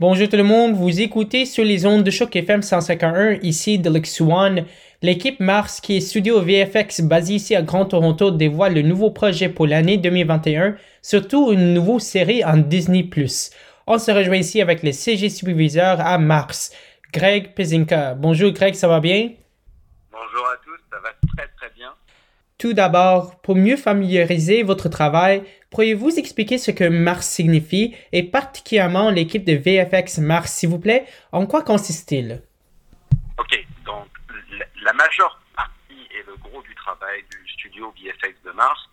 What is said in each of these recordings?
Bonjour tout le monde, vous écoutez sur les ondes de Choc FM 151, ici de One. L'équipe Mars, qui est studio VFX basé ici à Grand Toronto, dévoile le nouveau projet pour l'année 2021, surtout une nouvelle série en Disney+. On se rejoint ici avec le CG superviseur à Mars, Greg Pezinka. Bonjour Greg, ça va bien? Bonjour à tous, ça va très très bien. Tout d'abord, pour mieux familiariser votre travail, pourriez-vous expliquer ce que Mars signifie et particulièrement l'équipe de VFX Mars, s'il vous plaît? En quoi consiste-t-il? Ok, donc la majeure partie et le gros du travail du studio VFX de Mars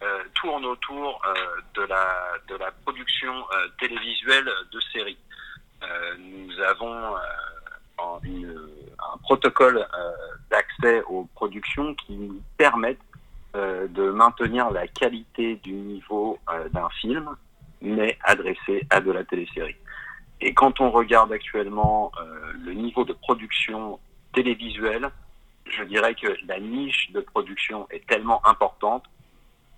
euh, tourne autour euh, de, la, de la production euh, télévisuelle de séries. nous avons un protocole d'accès aux productions qui nous permettent de maintenir la qualité du niveau d'un film, mais adressé à de la télésérie. Et quand on regarde actuellement le niveau de production télévisuelle, je dirais que la niche de production est tellement importante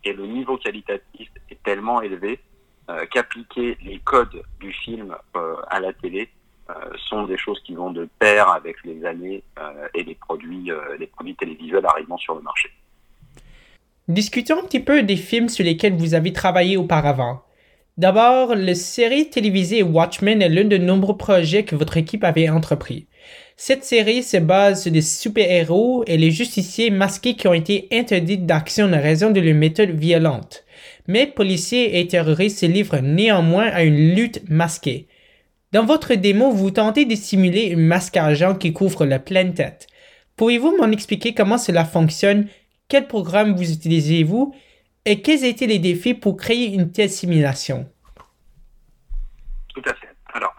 et le niveau qualitatif est tellement élevé euh, qu'appliquer les codes du film euh, à la télé euh, sont des choses qui vont de pair avec les années et les produits, les produits télévisuels arrivant sur le marché. Discutons un petit peu des films sur lesquels vous avez travaillé auparavant. D'abord, la série télévisée Watchmen est l'un de nombreux projets que votre équipe avait entrepris. Cette série se base sur des super-héros et les justiciers masqués qui ont été interdits d'action en raison de leur méthode violente. Mais policiers et terroristes se livrent néanmoins à une lutte masquée. Dans votre démo, vous tentez de simuler un masque argent qui couvre la pleine tête. Pourriez-vous m'en expliquer comment cela fonctionne, quel programme vous utilisez-vous et quels étaient les défis pour créer une telle simulation? Tout à fait. Alors,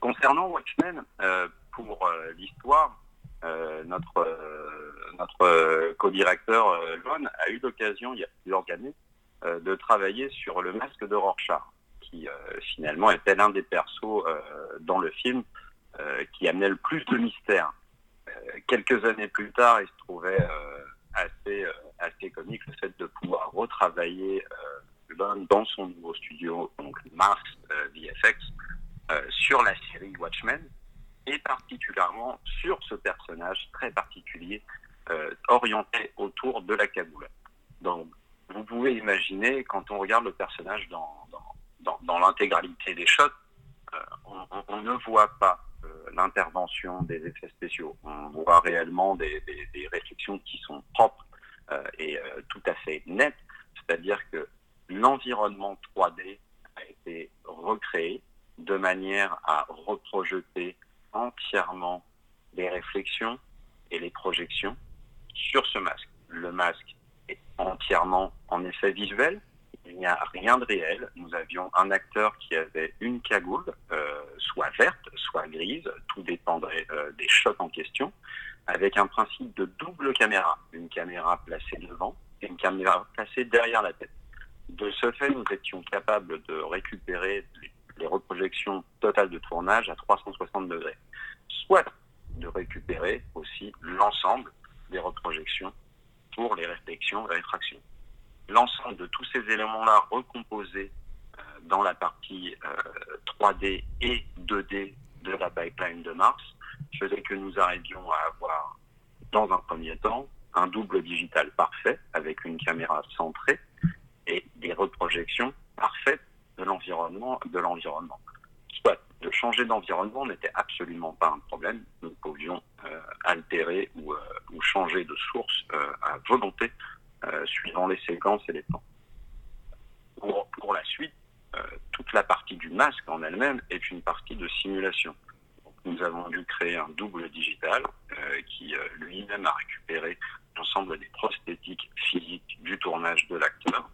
concernant Watchmen, euh, pour euh, l'histoire, euh, notre, notre co-directeur Lon a eu l'occasion, il y a plusieurs années, de travailler sur le masque de Rorschach, qui finalement était l'un des persos dans le film qui amenait le plus de mystère. quelques années plus tard, il se trouvait assez, assez comique le fait de pouvoir retravailler Lon dans son nouveau studio, donc Mars VFX, sur la série Watchmen, et particulièrement sur ce personnage très particulier euh, orienté autour de la Kaboul. Donc, vous pouvez imaginer, quand on regarde le personnage dans, dans, dans, l'intégralité des shots, euh, on, ne voit pas euh, l'intervention des effets spéciaux. On voit réellement des, réflexions qui sont propres et tout à fait nettes. C'est-à-dire que l'environnement 3D a été recréé de manière à reprojeter entièrement les réflexions et les projections sur ce masque. Le masque est entièrement en effet visuel. Il n'y a rien de réel. Nous avions un acteur qui avait une cagoule, euh, soit verte, soit grise, tout dépendrait euh, des shots en question, avec un principe de double caméra. Une caméra placée devant et une caméra placée derrière la tête. De ce fait, nous étions capables de récupérer les les reprojections totales de tournage à 360 degrés, soit de récupérer aussi l'ensemble des reprojections pour les réflexions et réfractions. L'ensemble de tous ces éléments-là recomposés euh, dans la partie 3D euh, et 2D de la pipeline de Mars faisait que nous arrivions à avoir, dans un premier temps, un double digital parfait avec une caméra centrée et des reprojections parfaites de l'environnement, de l'environnement. Soit de changer d'environnement n'était absolument pas un problème. Nous pouvions euh, altérer ou, changer de source à volonté suivant les séquences et les temps. Pour, la suite, toute la partie du masque en elle-même est une partie de simulation. nous avons dû créer un double digital qui lui-même a récupéré l'ensemble des prosthétiques physiques du tournage de l'acteur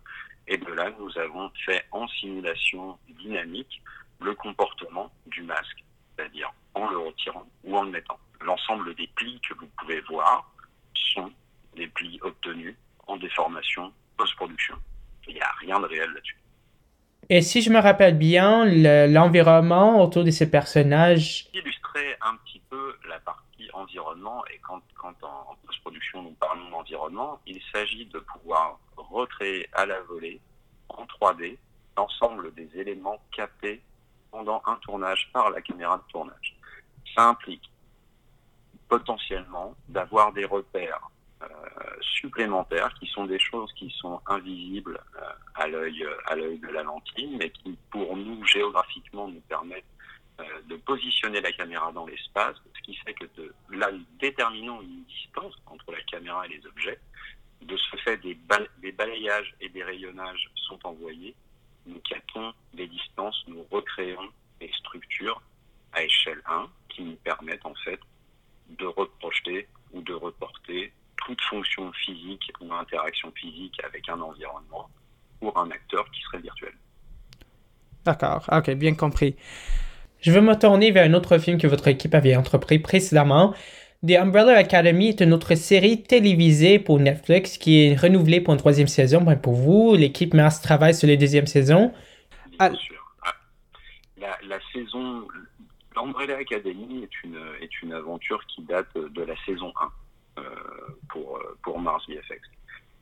et de là, nous avons fait en simulation dynamique le comportement du masque, c'est-à-dire en le retirant ou en le mettant. L'ensemble des plis que vous pouvez voir sont des plis obtenus en déformation post-production. Il n'y a rien de réel là-dessus. Et si je me rappelle bien, l'environnement autour de ces personnages... Illustrer un petit peu la partie environnement, et quand, quand en, en post-production nous parlons d'environnement, il s'agit de pouvoir recréer à la volée en 3D l'ensemble des éléments captés pendant un tournage par la caméra de tournage. Ça implique potentiellement d'avoir des repères supplémentaires qui sont des choses qui sont invisibles euh, à l'œil à l'œil de la lentille, mais qui pour nous géographiquement nous permettent euh, de positionner la caméra dans l'espace, ce qui fait que de, là nous déterminons une distance entre la caméra et les objets. De ce fait, des, des balayages et des rayonnages sont envoyés. Nous captons des distances, nous recréons des structures à échelle 1 qui nous permettent en fait de reprojeter ou de reporter fonction physique ou interaction physique avec un environnement pour un acteur qui serait virtuel. D'accord, ok, bien compris. Je veux me tourner vers un autre film que votre équipe avait entrepris précédemment. The Umbrella Academy est une autre série télévisée pour Netflix qui est renouvelée pour une troisième saison. Ben, pour vous, l'équipe Mars travaille sur la deuxième saison. Bien sûr. Ah, la, la saison, l'Umbrella Academy est une, est une aventure qui date de la saison 1. Euh, pour, euh, pour Mars VFX.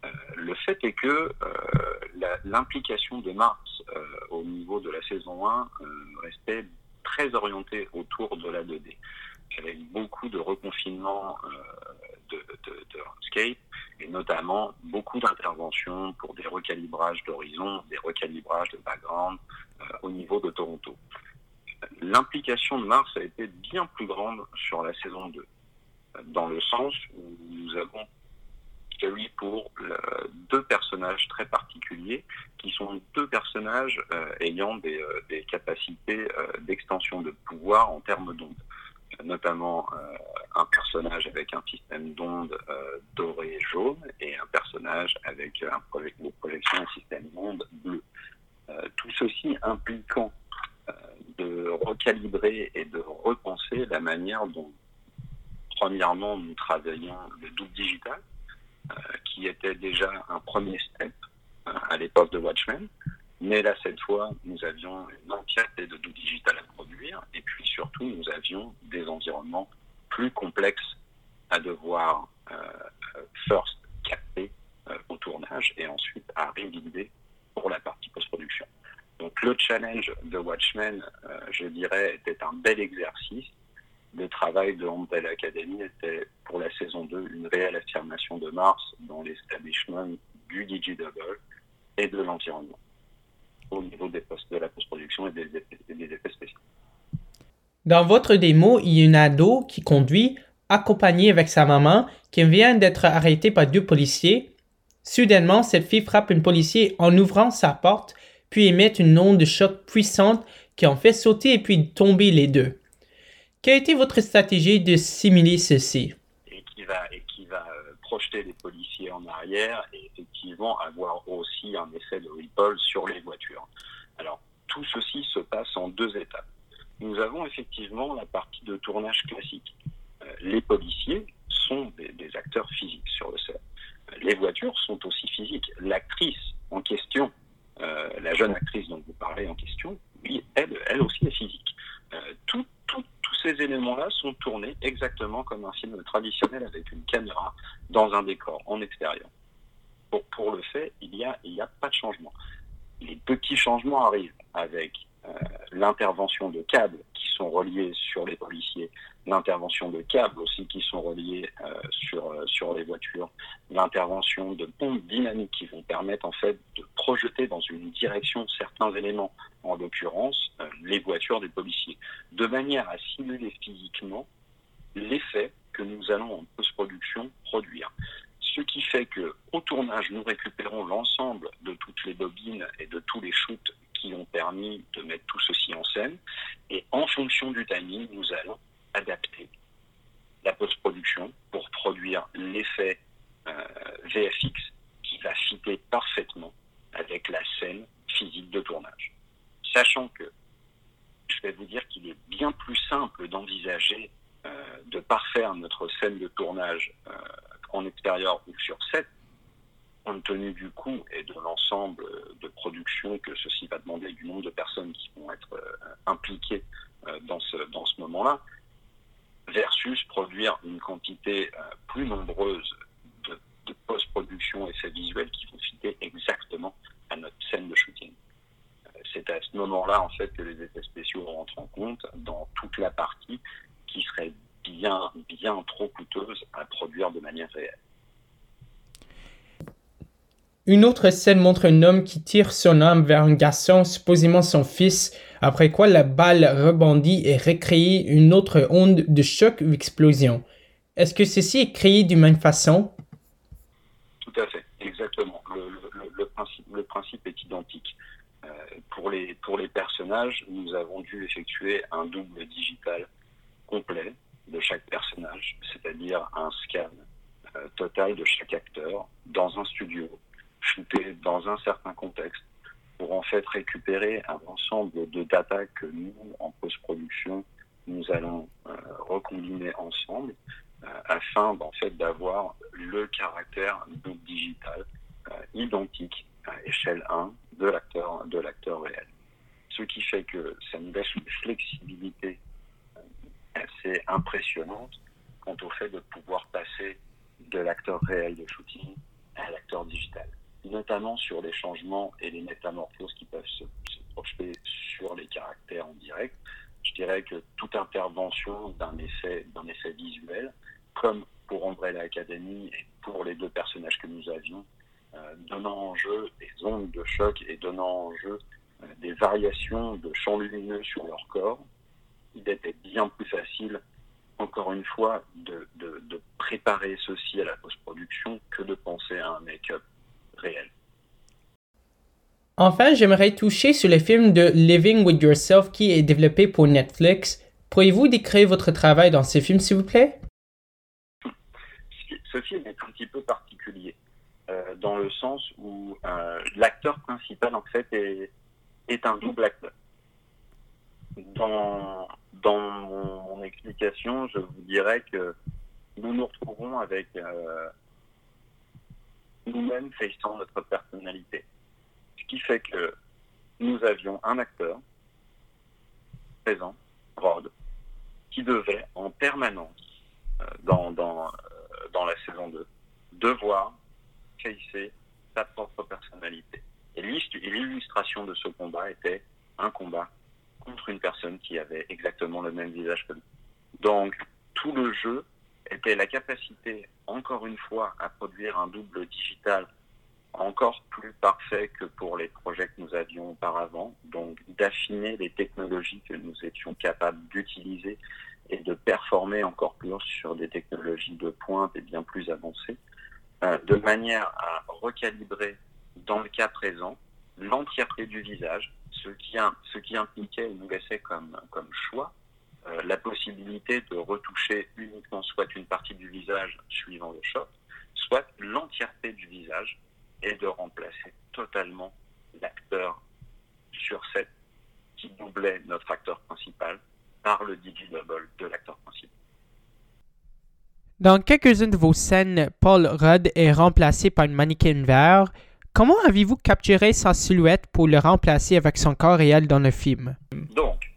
Euh, le fait est que l'implication de Mars au niveau de la saison 1 restait très orientée autour de la 2D avec beaucoup de reconfinement de, de, de et notamment beaucoup d'interventions pour des recalibrages d'horizon, des recalibrages de background au niveau de Toronto. L'implication de Mars a été bien plus grande sur la saison 2 dans le sens où nous avons Kerry pour deux personnages très particuliers, qui sont deux personnages euh, ayant des, euh, capacités euh, d'extension de pouvoir en termes d'ondes notamment un personnage avec un système d'ondes doré jaune et un personnage avec un projet de système d'ondes bleu. tout ceci impliquant de recalibrer et de repenser la manière dont Premièrement, nous travaillons le double digital, euh, qui était déjà un premier step euh, à l'époque de Watchmen. Mais là, cette fois, nous avions une entièreté de double digital à produire. Et puis surtout, nous avions des environnements plus complexes à devoir euh, first capter au tournage et ensuite à rebuilder pour la partie post-production. Donc le challenge de Watchmen, je dirais, était un bel exercice le travail de Umbrella Academy était pour la saison 2 une réelle affirmation de Mars dans l'establishment du DJ Double et de l'environnement au niveau des postes de la post-production et des, effets spéciaux. Dans votre démo, il y a une ado qui conduit, accompagnée avec sa maman, qui vient d'être arrêtée par deux policiers. Soudainement, cette fille frappe un policier en ouvrant sa porte, puis émet une onde de choc puissante qui en fait sauter et puis tomber les deux. Quelle a été votre stratégie de simuler ceci? Et qui va, et qui va euh, projeter les policiers en arrière et effectivement avoir aussi un effet de ripple sur les voitures. Alors, tout ceci se passe en deux étapes. Nous avons effectivement la partie de tournage classique. Euh, les policiers sont des, acteurs physiques sur le set. Les voitures sont aussi physiques. L'actrice en question, euh, la jeune actrice dont vous parlez en question, elle, elle aussi est physique. Ces éléments-là sont tournés exactement comme un film traditionnel avec une caméra dans un décor en extérieur. Pour, le fait, il n'y a, pas de changement. Les petits changements arrivent avec l'intervention de câbles qui sont reliés sur les policiers, l'intervention de câbles aussi qui sont reliés euh, sur, euh, sur les voitures, l'intervention de pompes dynamiques qui vont permettre en fait de projeter dans une direction certains éléments, en l'occurrence les voitures des policiers, de manière à simuler physiquement l'effet que nous allons en post-production produire. Ce qui fait que au tournage, nous récupérons l'ensemble de toutes les bobines et de tous les shoots qui ont permis de mettre tout ceci en scène. Et en fonction du timing, nous allons adapter la post-production pour produire l'effet euh, VFX qui va fitter parfaitement avec la scène physique de tournage. Sachant que je vais vous dire qu'il est bien plus simple d'envisager euh, de parfaire notre scène de tournage euh, en extérieur ou sur set, compte tenu du coût et de l'ensemble de production que ceci va demander, du nombre de personnes qui vont être impliquées dans ce, dans ce moment-là, versus produire une quantité euh, plus nombreuse de, post-production effets visuels qui vont fitter exactement à notre scène de shooting. Euh, c'est à ce moment-là, en fait, que les effets spéciaux rentrent en compte dans toute la partie qui serait bien, bien trop coûteuse à produire de manière réelle. Une autre scène montre un homme qui tire son arme vers un garçon, supposément son fils, après quoi la balle rebondit et recrée une autre onde de choc ou explosion. Est-ce que ceci est créé d'une même façon? Tout à fait, exactement. Le, principe, est identique. Euh, pour, les, pour les personnages, nous avons dû effectuer un double digital complet de chaque personnage, c'est-à-dire un scan euh, total de chaque acteur dans un studio shooté dans un certain contexte pour en fait récupérer un ensemble de data que nous, en post-production, nous allons euh, recombiner ensemble euh, afin en fait d'avoir le caractère digital euh, identique à échelle 1 de l'acteur de l'acteur réel. Ce qui fait que ça nous laisse une flexibilité assez impressionnante quant au fait de pouvoir passer de l'acteur réel de shooting à l'acteur digital notamment sur les changements et les métamorphoses qui peuvent se, projeter sur les caractères en direct. Je dirais que toute intervention d'un essai, d'un visuel, comme pour Umbrella Academy et pour les deux personnages que nous avions, euh, donnant en jeu des ondes de choc et donnant en jeu euh, des variations de champs lumineux sur leur corps, il était bien plus facile, encore une fois, de, de préparer ceci à la post-production que de penser à un make-up Enfin, j'aimerais toucher sur le film de Living with Yourself qui est développé pour Netflix. Pourriez-vous décrire votre travail dans ce film, s'il vous plaît? Ce film est un petit peu particulier, euh, dans le sens où euh, l'acteur principal, en fait, est, un double acteur. Dans, dans mon, explication, je vous dirais que nous nous retrouvons avec euh, nous-mêmes faisant notre personnalité. Ce qui fait que nous avions un acteur présent, Rod, qui devait en permanence, euh, dans, dans, euh, dans la saison 2, devoir facer sa propre personnalité. Et l'illustration de ce combat était un combat contre une personne qui avait exactement le même visage que nous. Donc, tout le jeu était la capacité, encore une fois, à produire un double digital encore plus parfait que pour les projets que nous avions auparavant, donc d'affiner les technologies que nous étions capables d'utiliser et de performer encore plus sur des technologies de pointe et bien plus avancées, euh, de manière à recalibrer, dans le cas présent, l'entièreté du visage, ce qui, impliquait et nous laissait comme choix euh, la possibilité de retoucher uniquement soit une partie du visage suivant le shot, soit l'entièreté du visage et de remplacer totalement l'acteur sur set qui doublait notre acteur principal par le double de l'acteur principal. Dans quelques-unes de vos scènes, Paul Rudd est remplacé par une mannequin vert. Comment avez-vous capturé sa silhouette pour le remplacer avec son corps réel dans le film? Donc,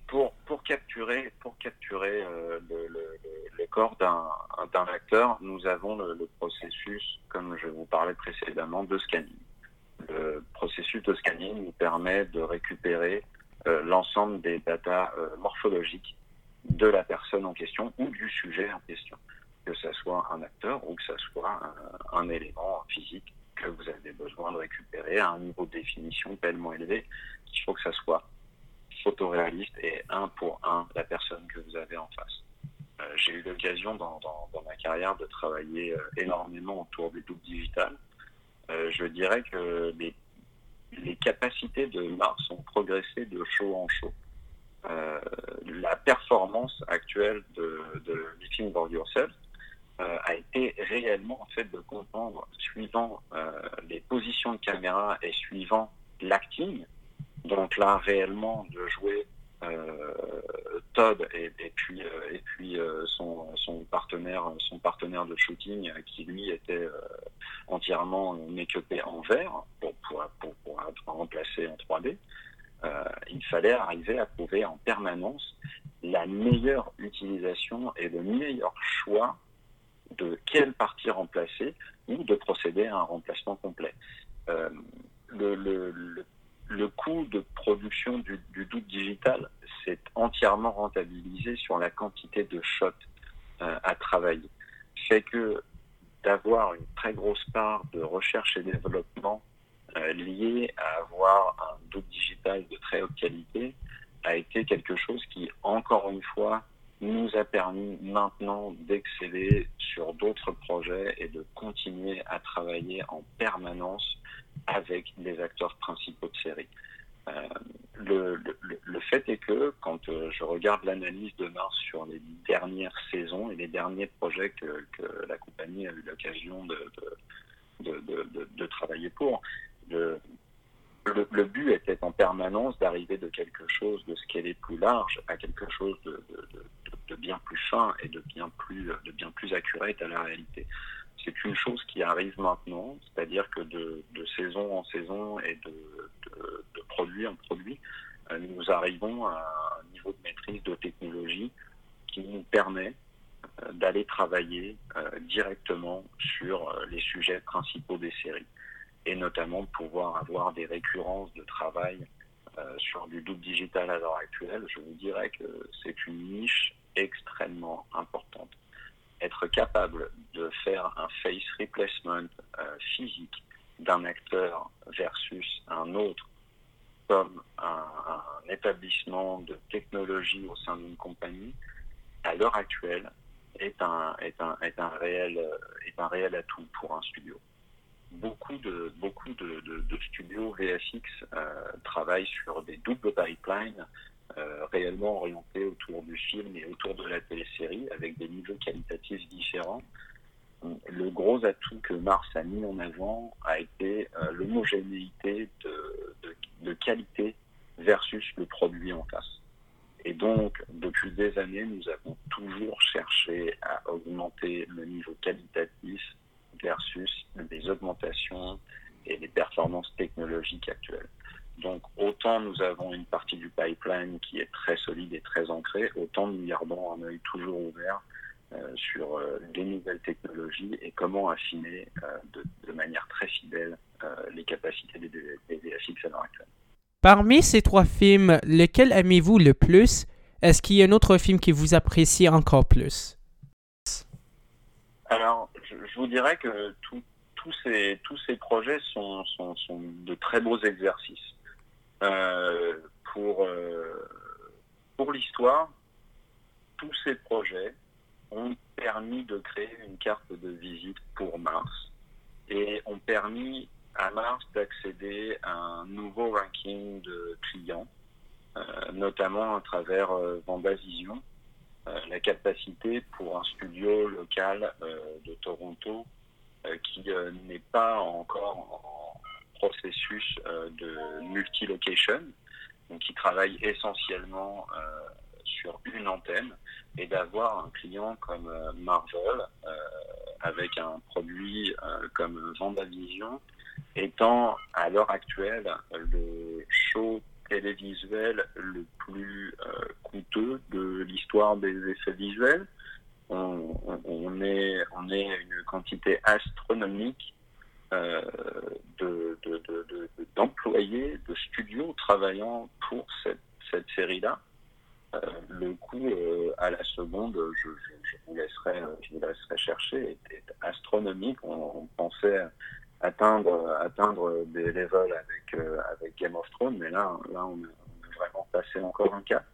pour capturer euh, le, corps d'un acteur, nous avons le, processus, comme je vous parlais précédemment, de scanning. Le processus de scanning nous permet de récupérer euh, l'ensemble des datas euh, morphologiques de la personne en question ou du sujet en question, que ce soit un acteur ou que ce soit un, un élément physique que vous avez besoin de récupérer à un niveau de définition tellement élevé qu'il faut que ça soit photoréaliste et un pour un la personne que vous avez en face. Euh, j'ai eu l'occasion dans, ma carrière de travailler euh, énormément autour du double digital. Euh, je dirais que les, capacités de Mars ont progressé de show en show. la performance actuelle de, de for Yourself a été réellement en fait de comprendre, suivant les positions de caméra et suivant l'acting, donc là, réellement, de jouer euh, Todd et, puis, euh, et puis euh, son, son, partenaire, son partenaire de shooting qui lui était entièrement make-upé en vert pour, pour, pour, être remplacé en 3D. il fallait arriver à trouver en permanence la meilleure utilisation et le meilleur choix de quelle partie remplacer ou de procéder à un remplacement complet. le, le, le coût de production du, doute digital s'est entièrement rentabilisé sur la quantité de shots euh, à travailler. Fait que d'avoir une très grosse part de recherche et développement euh, lié à avoir un doute digital de très haute qualité a été quelque chose qui, encore une fois, nous a permis maintenant d'exceller sur d'autres projets et de continuer à travailler en permanence avec les acteurs principaux de série. Euh, le, le, le, fait est que quand euh, je regarde l'analyse de Mars sur les dernières saisons et les derniers projets que, que la compagnie a eu l'occasion de, de, de, de, travailler pour, le, but était en permanence d'arriver de quelque chose de est plus large à quelque chose de, de, bien plus fin et de bien plus, de bien plus accurate à la réalité. C'est une chose qui arrive maintenant, c'est-à-dire que de, saison en saison et de, produit en produit, euh, nous arrivons à un niveau de maîtrise de technologie qui nous permet euh, d'aller travailler euh, directement sur les sujets principaux des séries et notamment pouvoir avoir des récurrences de travail sur du double digital à l'heure actuelle. Je vous dirais que c'est une niche extrêmement importante être capable de faire un face replacement euh, physique d'un acteur versus un autre comme un, établissement de technologie au sein d'une compagnie, à l'heure actuelle, est un, est, un, est, un réel, est un réel atout pour un studio. Beaucoup de, beaucoup de, studios VFX euh, travaillent sur des doubles pipelines euh, réellement orienté autour du film et autour de la télésérie, avec des niveaux qualitatifs différents. Le gros atout que Mars a mis en avant a été euh, l'homogénéité de qualité versus le produit en face. Et donc, depuis des années, nous avons toujours cherché à augmenter le niveau qualitatif versus les augmentations et les performances technologiques actuelles. Donc autant nous avons une partie du pipeline qui est très solide et très ancrée, autant nous gardons un œil toujours ouvert euh, sur euh, les nouvelles technologies et comment affiner euh, de, de, manière très fidèle euh, les capacités des, des VFX à l'heure actuelle. Parmi ces trois films, lequel aimez-vous le plus? Est-ce qu'il y a un autre film qui vous apprécie encore plus? Alors, je, vous dirais que tous, ces, projets sont, de très beaux exercices. Euh, pour, euh, pour l'histoire, tous ces projets ont permis de créer une carte de visite pour Mars et ont permis à Mars d'accéder à un nouveau ranking de clients, euh, notamment à travers euh, la capacité pour un studio local euh, de Toronto qui n'est pas encore en, processus euh, de multi-location, donc qui travaille essentiellement euh, sur une antenne, et d'avoir un client comme euh, Marvel avec un produit comme Vendavision étant à l'heure actuelle le show télévisuel le plus coûteux de l'histoire des effets visuels. On, est, on est une quantité astronomique euh, d'employés, de, studios travaillant pour cette, cette série-là. Euh, le coût euh, à la seconde, je, vous laisserai, je vous laisserai chercher, était astronomique. On, on, pensait atteindre, atteindre des levels avec, euh, avec Game of Thrones, mais là, là on, a vraiment passé encore un cap.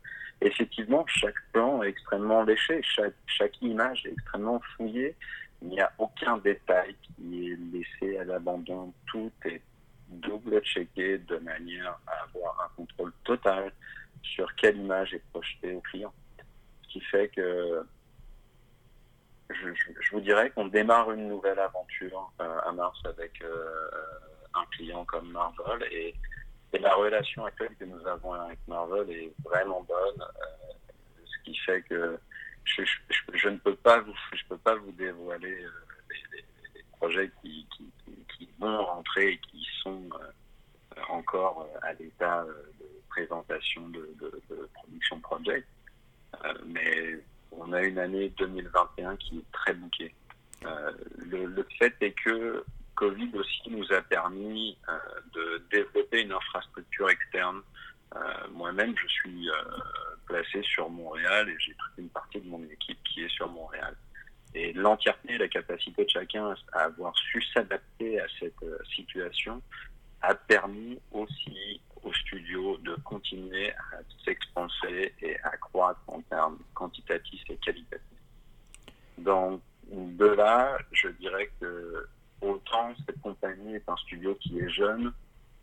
Effectivement, chaque plan est extrêmement léché, chaque, chaque image est extrêmement fouillée. Il n'y a aucun détail qui est laissé à l'abandon. Tout est double-checké de manière à avoir un contrôle total sur quelle image est projetée au client. Ce qui fait que je, vous dirais qu'on démarre une nouvelle aventure euh, à Mars avec euh, un client comme Marvel et, la relation actuelle que nous avons avec Marvel est vraiment bonne, euh, ce qui fait que je, ne peux pas vous, dévoiler les, projets qui, vont rentrer et qui sont encore à l'état de présentation de, de, de production project. mais on a une année 2021 qui est très bouquée. Le, le, fait est que Covid aussi nous a permis de développer une infrastructure externe. Moi-même, je suis placé sur Montréal et j'ai toute une partie de mon équipe qui est sur Montréal. Et l'entièreté, la capacité de chacun à avoir su s'adapter à cette situation a permis aussi studio de continuer à s'expanser et à croître en termes quantitatifs et qualitatifs. Donc, de là, je dirais que autant cette compagnie est un studio qui est jeune,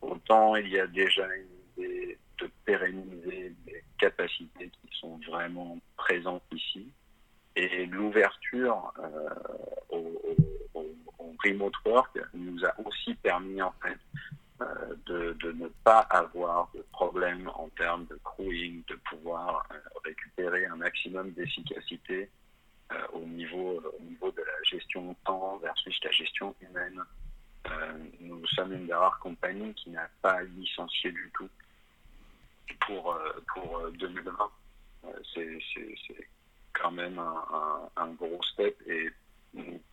autant il y a déjà une idée de pérenniser des capacités qui sont vraiment présentes ici. Et l'ouverture euh, au, remote work nous a aussi permis en fait de, ne pas avoir de problème en termes de crewing, de pouvoir euh, récupérer un maximum d'efficacité euh, au, niveau, au niveau de la gestion temps versus la gestion humaine. nous sommes une des rares compagnies qui n'a pas licencié du tout pour, pour 2020. C'est quand même un, un, un, gros step et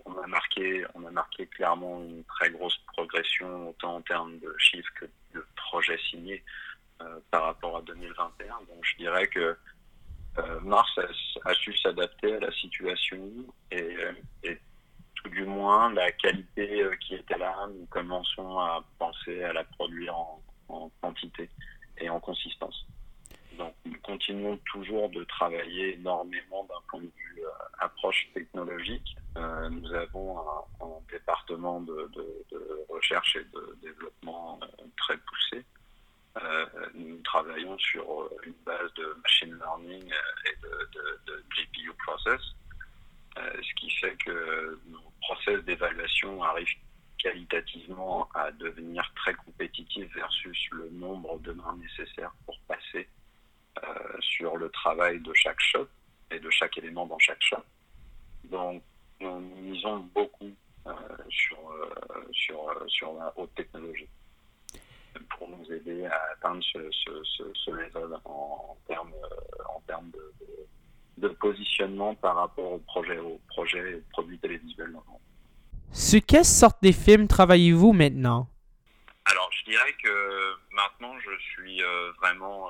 on a marqué, on a marqué clairement une très grosse progression autant en termes de chiffres que de projets signés euh, par rapport à 2021. Donc je dirais que euh, Mars a, su s'adapter à la situation et, et, tout du moins la qualité euh, qui était là, nous commençons à penser à la produire en, en quantité et en consistance. Nous continuons toujours de travailler énormément d'un point de vue euh, approche technologique. Euh, nous avons un, département de, de, de, recherche et de développement euh, très poussé. Nous travaillons sur une base de machine learning et de, de GPU process, ce qui fait que nos process d'évaluation arrivent qualitativement à devenir très compétitifs versus le nombre de mains nécessaires pour passer sur le travail de chaque shop et de chaque élément dans chaque shop. Donc, nous misons beaucoup euh, sur, euh, sur, sur la haute technologie pour nous aider à atteindre ce, ce, ce, ce level en, en termes en termes de, de, de, positionnement par rapport au projet, au projet et aux produits télévisuels. Sur quelle sorte de films travaillez-vous maintenant? Alors, je dirais que maintenant, je suis euh, vraiment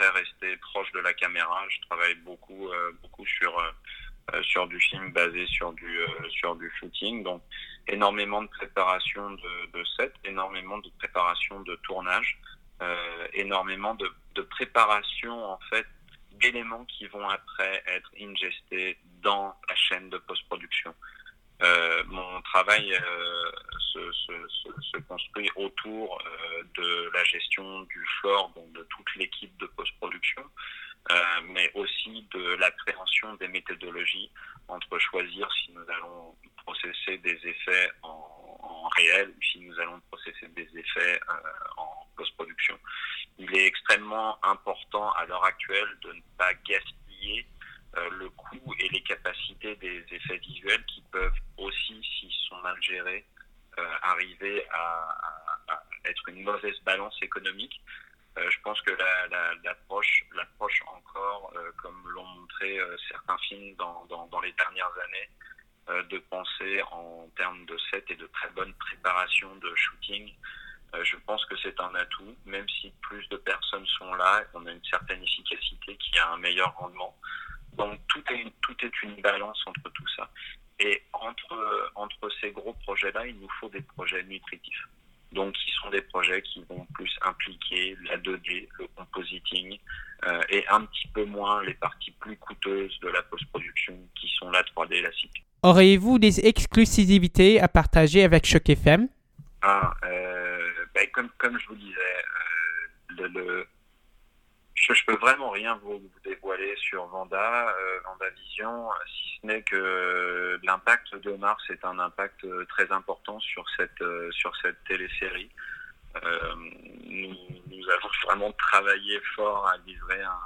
euh, resté proche de la caméra. Je travaille beaucoup, euh, beaucoup sur sur du film basé sur du sur du shooting. Donc, énormément de préparation de, de set, énormément de préparation de tournage, énormément de, de préparation en fait d'éléments qui vont après être ingestés dans la chaîne de post-production. Euh, mon travail euh, se, se, construit autour euh, de la gestion du floor, donc de toute l'équipe de post-production, mais aussi de l'appréhension des méthodologies entre choisir si nous allons processer des effets en, en réel ou si nous allons processer des effets en post-production. Il est extrêmement important à l'heure actuelle de ne pas gaspiller euh, le coût et les capacités des effets visuels qui peuvent aussi, s'ils sont mal gérés, euh, arriver à, être une mauvaise balance économique. Euh, je pense que l'approche, la, l'approche encore, euh, comme l'ont montré euh, certains films dans, les dernières années, euh, de penser en termes de set et de très bonne préparation de shooting, je pense que c'est un atout, même si plus de personnes sont là, on a une certaine efficacité qui a un meilleur rendement. Donc tout est une balance entre tout ça. Et entre, entre ces gros projets-là, il nous faut des projets nutritifs. Donc, qui sont des projets qui vont plus impliquer la 2D, le compositing, euh, et un petit peu moins les parties plus coûteuses de la post-production, qui sont la 3D et la CIC. Auriez-vous des exclusivités à partager avec Choc FM ah, euh, ben, comme, comme je vous disais, euh, le, le je, je peux vraiment rien vous, dévoiler sur Vanda, euh, Vanda Vision, si ce n'est que l'impact de Mars est un impact très important sur cette euh, sur cette télésérie. Euh, nous, avons vraiment travaillé fort à livrer un,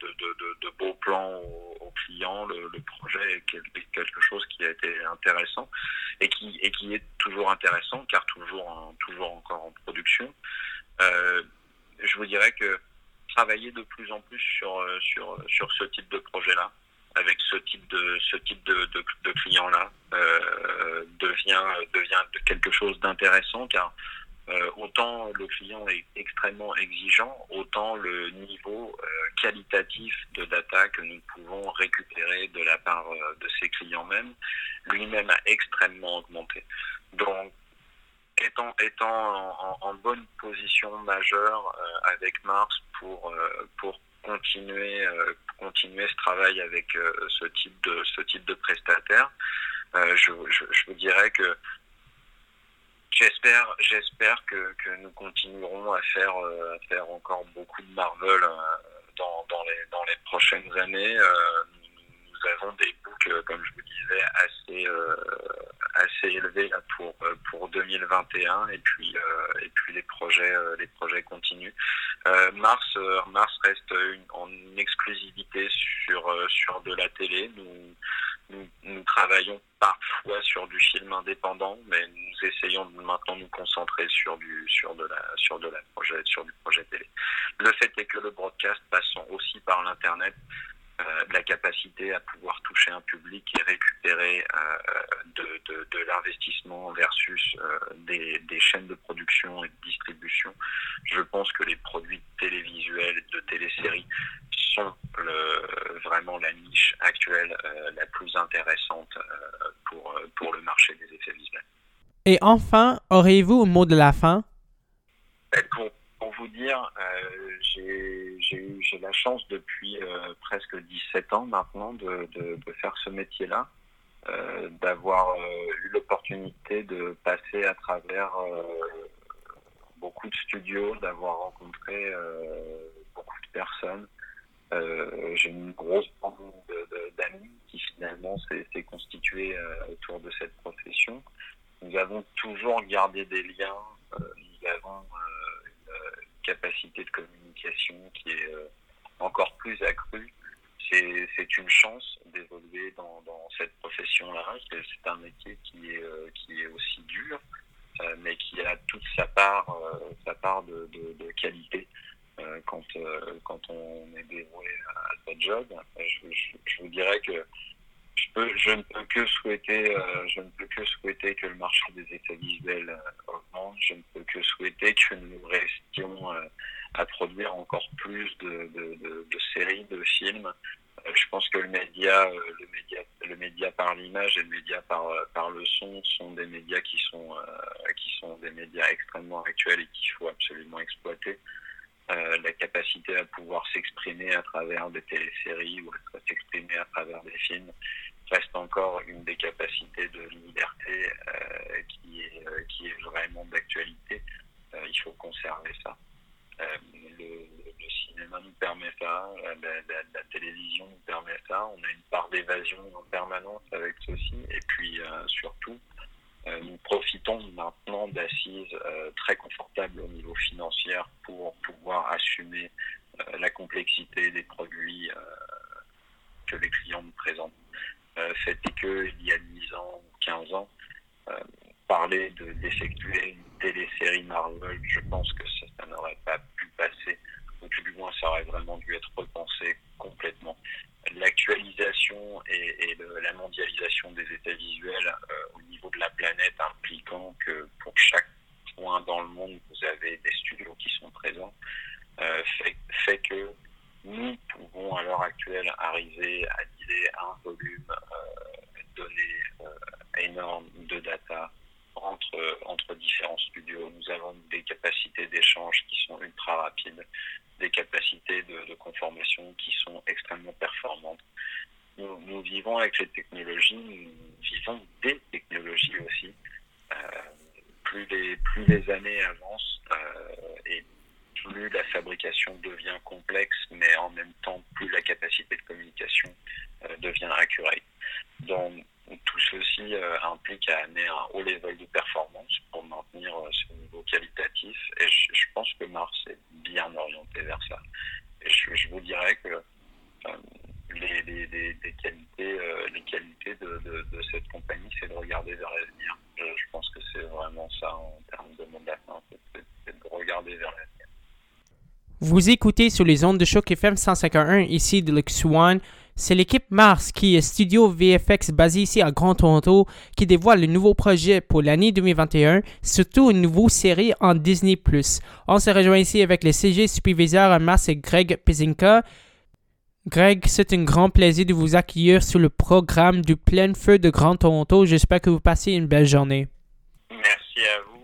de, beaux plans aux, clients. Le, projet est quelque chose qui a été intéressant et qui est toujours intéressant car toujours toujours encore en production. Euh, je vous dirais que travailler de plus en plus sur, sur, sur ce type de projet-là. avec ce type de ce type de, de, client là devient devient quelque chose d'intéressant car autant le client est extrêmement exigeant, autant le niveau qualitatif de data que nous pouvons récupérer de la part de ses clients mêmes lui-même a extrêmement augmenté. Donc étant, étant en, bonne position majeure euh, avec Mars pour, euh, pour continuer, euh, continuer ce travail avec ce, type de, ce type de prestataire, je, je, vous dirais que j'espère, j'espère que, que, nous continuerons à faire, à faire encore beaucoup de Marvel dans, dans, les, dans les prochaines années. Nous avons des books, comme je vous disais, assez, assez élevé pour euh, pour 2021 et puis euh, et puis les projets euh, les projets continuent. Mars Mars reste en exclusivité sur sur de la télé. Nous, nous, travaillons parfois sur du film indépendant, mais nous essayons de maintenant nous concentrer sur du sur de la sur de la projet sur du projet télé. Le fait est que le broadcast passant aussi par l'internet de la capacité à pouvoir toucher un public et récupérer euh, de, de, de l'investissement versus euh, des, des, chaînes de production et de distribution. Je pense que les produits télévisuels, de téléséries sont le, vraiment la niche actuelle la plus intéressante pour, pour le marché des effets visuels. Et enfin, auriez-vous un mot de la fin? Pour vous dire, j'ai la chance depuis euh, presque 17 ans maintenant de, faire ce métier-là, euh, d'avoir euh, eu l'opportunité de passer à travers beaucoup de studios, d'avoir rencontré beaucoup de personnes. j'ai une grosse bande d'amis qui finalement s'est constituée autour de cette profession. Nous avons toujours gardé des liens, nous avons capacité de communication qui est euh, encore plus accrue. C'est une chance d'évoluer dans, cette profession-là. C'est un métier qui est, euh, qui est aussi dur, euh, mais qui a toute sa part, sa part de, qualité quand, quand on est dévoué à ce job. Je, vous dirais que je, ne peux que souhaiter, je ne peux que souhaiter que le marché des effets visuels Je ne peux que souhaiter que nous restions à produire encore plus de, séries, de films. Euh, je pense que le média, euh, le média, le média par l'image et le média par, euh, le son sont des médias qui sont, qui sont des médias extrêmement actuels et qu'il faut absolument exploiter. Euh, la capacité à pouvoir s'exprimer à travers des téléséries ou à s'exprimer à travers des films reste encore une des capacités de liberté euh, qui, est, qui est vraiment d'actualité. Euh, il faut conserver ça. Euh, le, cinéma nous permet ça, la, la, télévision nous permet ça, on a une part d'évasion en permanence avec ceci, et puis euh, surtout, euh, nous profitons maintenant d'assises très confortables au niveau financier pour pouvoir assumer la complexité des produits que les clients nous présentent. Fait est que il y a 10 ans ou 15 ans, parler d'effectuer une télésérie Marvel, je pense que ça, ça n'aurait pas pu passer, ou du moins ça aurait vraiment dû être repensé complètement. L'actualisation et, et le, la mondialisation des états visuels euh, au niveau de la planète impliquant que pour chaque point dans le monde, vous avez des studios qui sont présents, euh, fait, fait que nous pouvons à l'heure actuelle arriver à dealer un volume euh, donné euh, énorme de data entre, entre différents studios. Nous avons des capacités d'échange qui sont ultra rapides, des capacités de, de conformation qui sont extrêmement performantes. Nous, nous, vivons avec les technologies, nous vivons des technologies aussi. Euh, plus, les, plus les années avancent euh, et plus la fabrication devient complexe, mais en même temps, plus la capacité de communication euh, devient accurate. Donc, tout ceci euh, implique à amener un haut level de performance pour maintenir euh, ce niveau qualitatif. Et je, pense que Mars est bien orienté vers ça. Et je, vous dirais que euh, les, qualités, les qualités de, cette compagnie, c'est de regarder vers l'avenir. Je, pense que c'est vraiment ça en termes de monde c'est de regarder vers l'avenir. Vous écoutez sur les ondes de choc FM 151 ici de l'X1 C'est l'équipe Mars, qui est studio VFX basé ici à Grand Toronto, qui dévoile le nouveau projet pour l'année 2021, surtout une nouvelle série en Disney+. On se rejoint ici avec le CG superviseur Mars et Greg Pezinka. Greg, c'est un grand plaisir de vous accueillir sur le programme du plein feu de Grand Toronto. J'espère que vous passez une belle journée. Merci à vous